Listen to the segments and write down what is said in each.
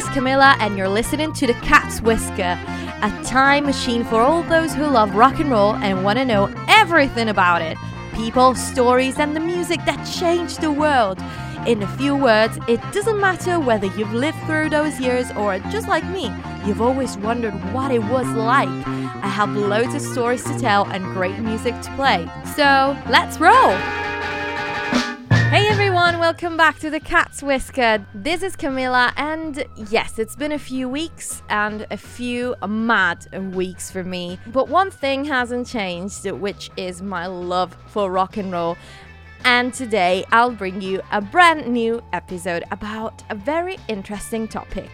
is Camilla, and you're listening to The Cat's Whisker, a time machine for all those who love rock and roll and want to know everything about it people, stories, and the music that changed the world. In a few words, it doesn't matter whether you've lived through those years or just like me, you've always wondered what it was like. I have loads of stories to tell and great music to play. So, let's roll! Everyone, welcome back to the Cat's Whisker. This is Camilla, and yes, it's been a few weeks and a few mad weeks for me. But one thing hasn't changed, which is my love for rock and roll and today I'll bring you a brand new episode about a very interesting topic.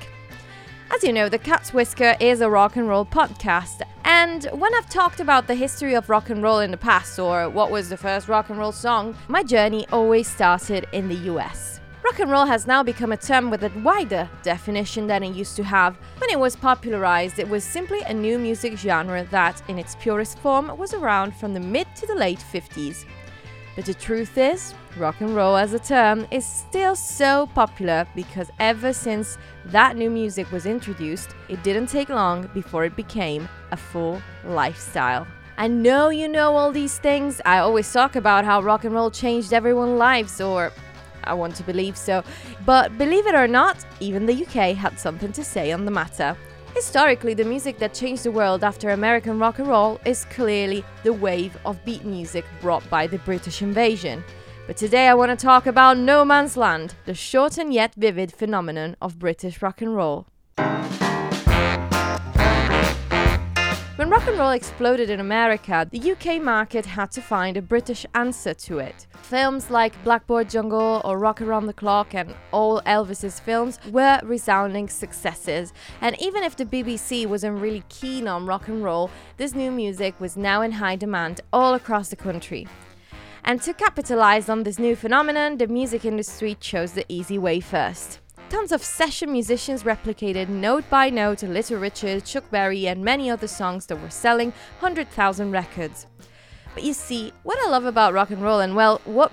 As you know, the Cat's Whisker is a rock and roll podcast, and when I've talked about the history of rock and roll in the past or what was the first rock and roll song, my journey always started in the US. Rock and roll has now become a term with a wider definition than it used to have. When it was popularized, it was simply a new music genre that, in its purest form, was around from the mid to the late 50s. But the truth is, rock and roll as a term is still so popular because ever since that new music was introduced, it didn't take long before it became a full lifestyle. I know you know all these things. I always talk about how rock and roll changed everyone's lives, or I want to believe so. But believe it or not, even the UK had something to say on the matter. Historically, the music that changed the world after American rock and roll is clearly the wave of beat music brought by the British invasion. But today I want to talk about No Man's Land, the short and yet vivid phenomenon of British rock and roll. When rock and roll exploded in America, the UK market had to find a British answer to it. Films like Blackboard Jungle or Rock Around the Clock and all Elvis's films were resounding successes. And even if the BBC wasn't really keen on rock and roll, this new music was now in high demand all across the country. And to capitalize on this new phenomenon, the music industry chose the easy way first. Tons of session musicians replicated note by note Little Richard, Chuck Berry, and many other songs that were selling 100,000 records. But you see, what I love about rock and roll, and well, what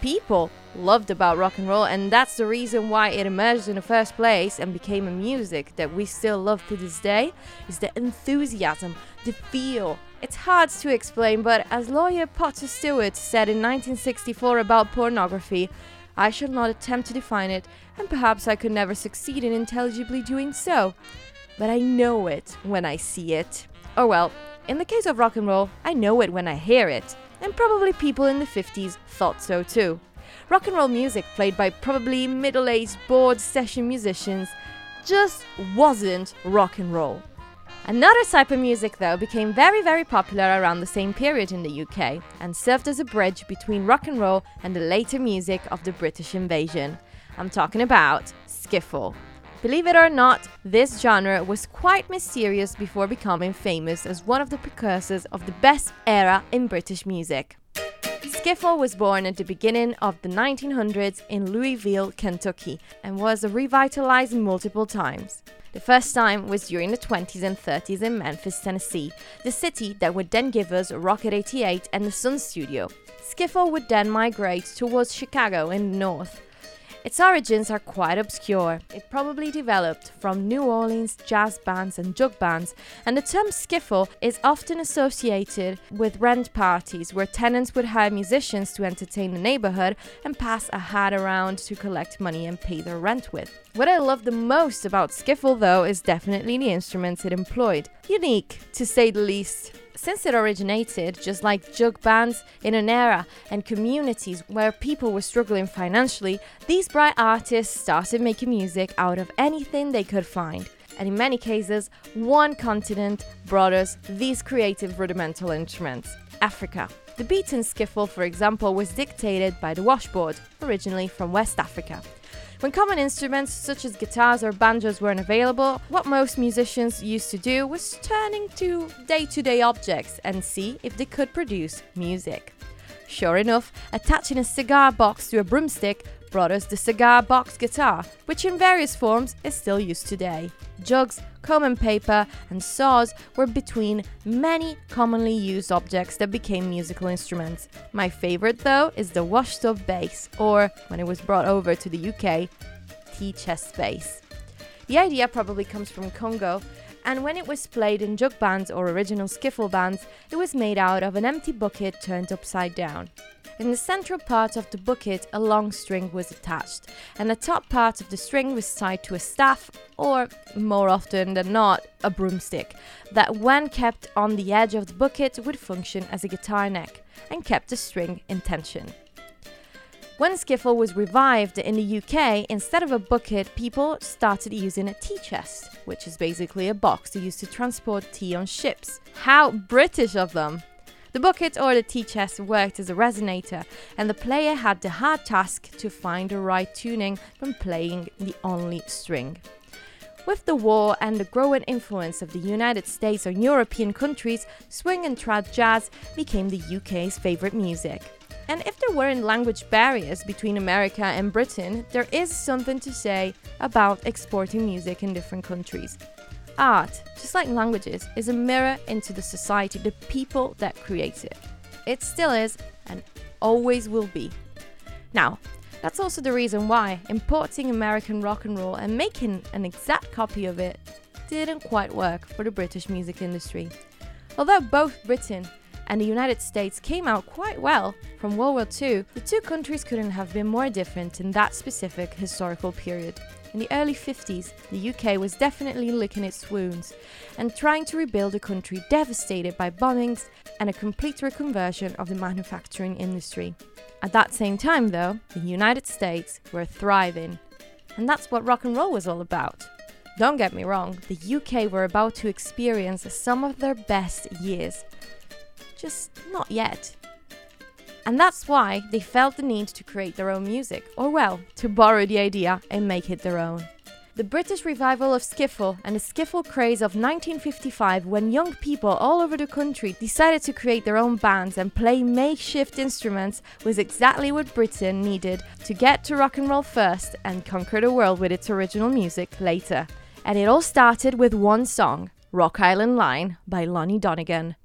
people loved about rock and roll, and that's the reason why it emerged in the first place and became a music that we still love to this day, is the enthusiasm, the feel. It's hard to explain, but as lawyer Potter Stewart said in 1964 about pornography, I shall not attempt to define it, and perhaps I could never succeed in intelligibly doing so. But I know it when I see it. Or well, in the case of rock and roll, I know it when I hear it. And probably people in the 50s thought so too. Rock and roll music played by probably middle aged bored session musicians just wasn't rock and roll. Another type of music, though, became very, very popular around the same period in the UK and served as a bridge between rock and roll and the later music of the British invasion. I'm talking about skiffle. Believe it or not, this genre was quite mysterious before becoming famous as one of the precursors of the best era in British music. Skiffle was born at the beginning of the 1900s in Louisville, Kentucky, and was revitalized multiple times. The first time was during the 20s and 30s in Memphis, Tennessee, the city that would then give us Rocket 88 and the Sun Studio. Skiffle would then migrate towards Chicago in the north, its origins are quite obscure. It probably developed from New Orleans jazz bands and jug bands, and the term skiffle is often associated with rent parties where tenants would hire musicians to entertain the neighborhood and pass a hat around to collect money and pay their rent with. What I love the most about skiffle, though, is definitely the instruments it employed. Unique, to say the least since it originated, just like jug bands, in an era and communities where people were struggling financially, these bright artists started making music out of anything they could find. And in many cases, one continent brought us these creative rudimental instruments Africa. The beat in skiffle, for example, was dictated by the washboard, originally from West Africa. When common instruments such as guitars or banjos weren't available, what most musicians used to do was turning to day to day objects and see if they could produce music. Sure enough, attaching a cigar box to a broomstick brought us the cigar box guitar, which in various forms is still used today. Jugs, common paper, and saws were between many commonly used objects that became musical instruments. My favorite, though, is the washtub bass, or when it was brought over to the UK, tea chest bass. The idea probably comes from Congo, and when it was played in jug bands or original skiffle bands, it was made out of an empty bucket turned upside down. In the central part of the bucket, a long string was attached, and the top part of the string was tied to a staff, or more often than not, a broomstick, that when kept on the edge of the bucket would function as a guitar neck and kept the string in tension. When skiffle was revived in the UK, instead of a bucket, people started using a tea chest, which is basically a box used to transport tea on ships. How British of them! The bucket or the tea chest worked as a resonator, and the player had the hard task to find the right tuning when playing the only string. With the war and the growing influence of the United States on European countries, swing and trad jazz became the UK's favourite music. And if there weren't language barriers between America and Britain, there is something to say about exporting music in different countries. Art, just like languages, is a mirror into the society, the people that create it. It still is and always will be. Now, that's also the reason why importing American rock and roll and making an exact copy of it didn't quite work for the British music industry. Although both Britain and the United States came out quite well from World War II, the two countries couldn't have been more different in that specific historical period. In the early 50s, the UK was definitely licking its wounds and trying to rebuild a country devastated by bombings and a complete reconversion of the manufacturing industry. At that same time, though, the United States were thriving. And that's what rock and roll was all about. Don't get me wrong, the UK were about to experience some of their best years. Just not yet. And that's why they felt the need to create their own music, or well, to borrow the idea and make it their own. The British revival of skiffle and the skiffle craze of 1955, when young people all over the country decided to create their own bands and play makeshift instruments, was exactly what Britain needed to get to rock and roll first and conquer the world with its original music later. And it all started with one song, Rock Island Line by Lonnie Donegan.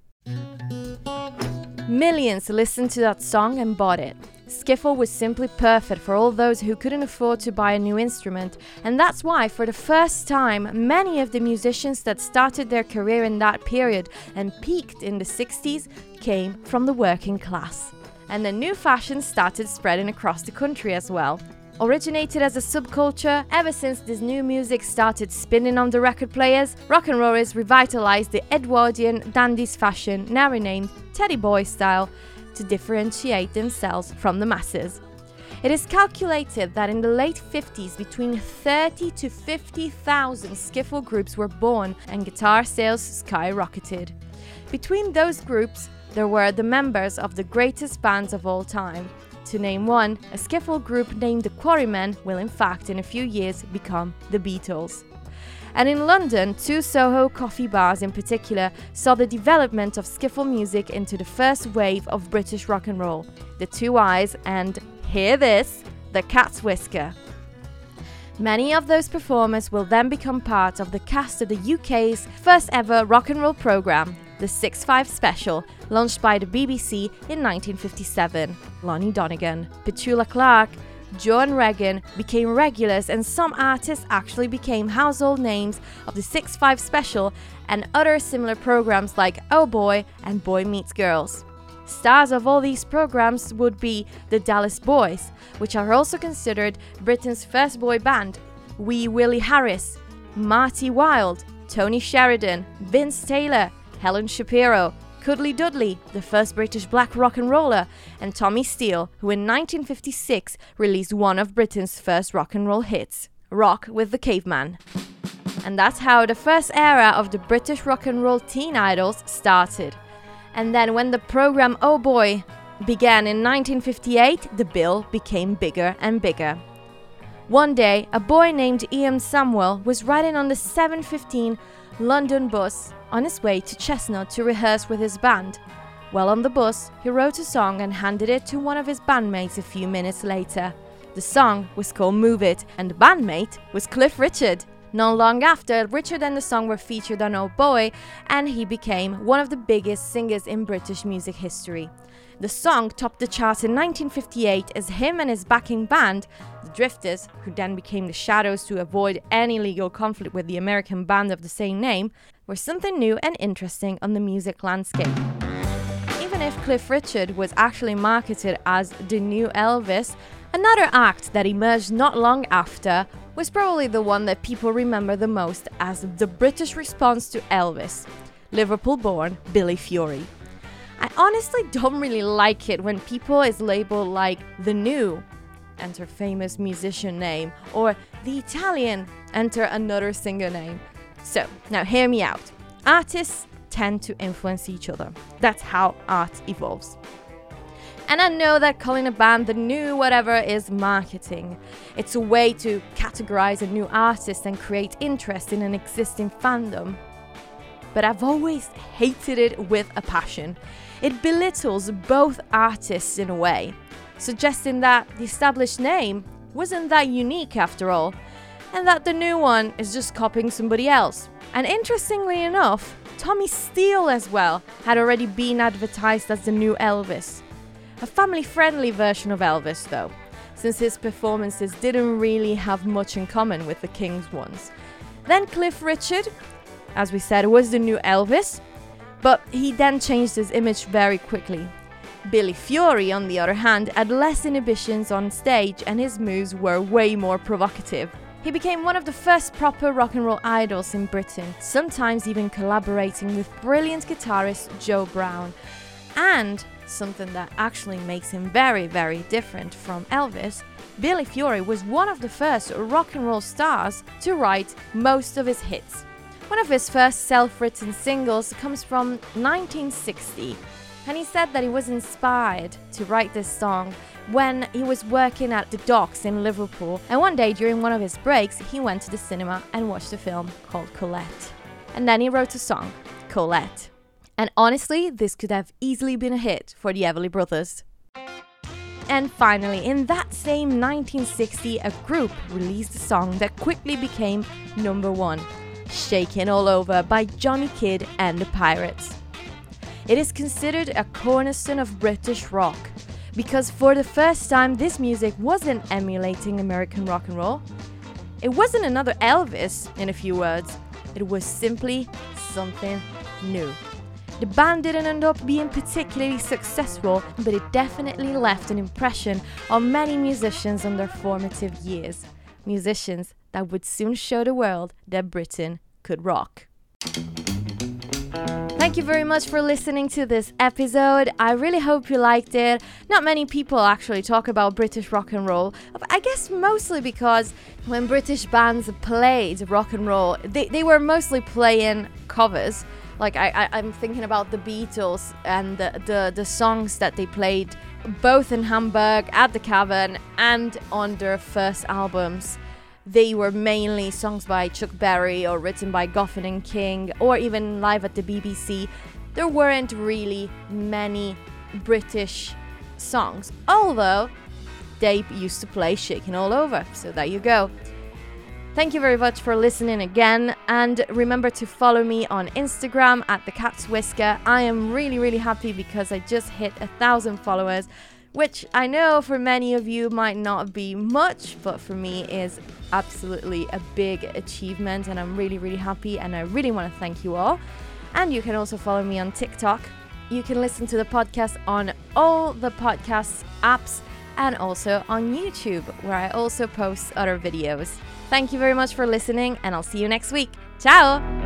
Millions listened to that song and bought it. Skiffle was simply perfect for all those who couldn't afford to buy a new instrument, and that's why, for the first time, many of the musicians that started their career in that period and peaked in the 60s came from the working class. And the new fashion started spreading across the country as well. Originated as a subculture, ever since this new music started spinning on the record players, rock and rollers revitalized the Edwardian dandies fashion, now renamed Teddy Boy style, to differentiate themselves from the masses. It is calculated that in the late 50s, between 30 to 50,000 skiffle groups were born and guitar sales skyrocketed. Between those groups, there were the members of the greatest bands of all time, to name one, a skiffle group named the Quarrymen will in fact in a few years become the Beatles. And in London, two Soho coffee bars in particular saw the development of skiffle music into the first wave of British rock and roll the 2i's and, hear this, the Cat's Whisker. Many of those performers will then become part of the cast of the UK's first ever rock and roll programme, the 6 5 special, launched by the BBC in 1957. Lonnie Donegan, Petula Clark, Joan Regan became regulars, and some artists actually became household names of the 6 5 special and other similar programs like Oh Boy and Boy Meets Girls. Stars of all these programs would be the Dallas Boys, which are also considered Britain's first boy band, Wee Willie Harris, Marty Wilde, Tony Sheridan, Vince Taylor, Helen Shapiro, Cuddly Dudley, the first British black rock and roller, and Tommy Steele, who in 1956 released one of Britain's first rock and roll hits, Rock with the Caveman. And that's how the first era of the British rock and roll teen idols started. And then when the program Oh Boy began in 1958, the bill became bigger and bigger. One day, a boy named Ian Samwell was riding on the 715 London bus on his way to Cheshunt to rehearse with his band. While on the bus, he wrote a song and handed it to one of his bandmates a few minutes later. The song was called Move It, and the bandmate was Cliff Richard. Not long after, Richard and the song were featured on Old Boy, and he became one of the biggest singers in British music history. The song topped the charts in 1958 as him and his backing band, the Drifters, who then became the Shadows to avoid any legal conflict with the American band of the same name, were something new and interesting on the music landscape. Even if Cliff Richard was actually marketed as the new Elvis, another act that emerged not long after was probably the one that people remember the most as the British response to Elvis Liverpool born Billy Fury. I honestly don't really like it when people is labeled like the new, enter famous musician name, or the Italian, enter another singer name. So, now hear me out. Artists tend to influence each other. That's how art evolves. And I know that calling a band the new whatever is marketing. It's a way to categorize a new artist and create interest in an existing fandom. But I've always hated it with a passion. It belittles both artists in a way, suggesting that the established name wasn't that unique after all, and that the new one is just copying somebody else. And interestingly enough, Tommy Steele as well had already been advertised as the new Elvis. A family friendly version of Elvis, though, since his performances didn't really have much in common with the King's ones. Then Cliff Richard, as we said, was the new Elvis, but he then changed his image very quickly. Billy Fury, on the other hand, had less inhibitions on stage and his moves were way more provocative. He became one of the first proper rock and roll idols in Britain, sometimes even collaborating with brilliant guitarist Joe Brown. And something that actually makes him very, very different from Elvis, Billy Fury was one of the first rock and roll stars to write most of his hits. One of his first self written singles comes from 1960, and he said that he was inspired to write this song when he was working at the docks in Liverpool. And one day during one of his breaks, he went to the cinema and watched a film called Colette. And then he wrote a song, Colette. And honestly, this could have easily been a hit for the Everly Brothers. And finally, in that same 1960, a group released a song that quickly became number one Shaking All Over by Johnny Kidd and the Pirates. It is considered a cornerstone of British rock because for the first time this music wasn't emulating American rock and roll. It wasn't another Elvis, in a few words, it was simply something new. The band didn't end up being particularly successful, but it definitely left an impression on many musicians in their formative years. Musicians that would soon show the world that Britain could rock. Thank you very much for listening to this episode. I really hope you liked it. Not many people actually talk about British rock and roll. I guess mostly because when British bands played rock and roll, they, they were mostly playing covers. Like I, I, am thinking about the Beatles and the, the, the songs that they played both in Hamburg at the Cavern and on their first albums they were mainly songs by Chuck Berry or written by Goffin and King or even live at the BBC. There weren't really many British songs, although they used to play Shaking All Over. So there you go. Thank you very much for listening again, and remember to follow me on Instagram at the Cat's Whisker. I am really, really happy because I just hit a thousand followers which I know for many of you might not be much, but for me is absolutely a big achievement, and I'm really, really happy, and I really want to thank you all. And you can also follow me on TikTok. You can listen to the podcast on all the podcast apps and also on YouTube, where I also post other videos. Thank you very much for listening, and I'll see you next week. Ciao!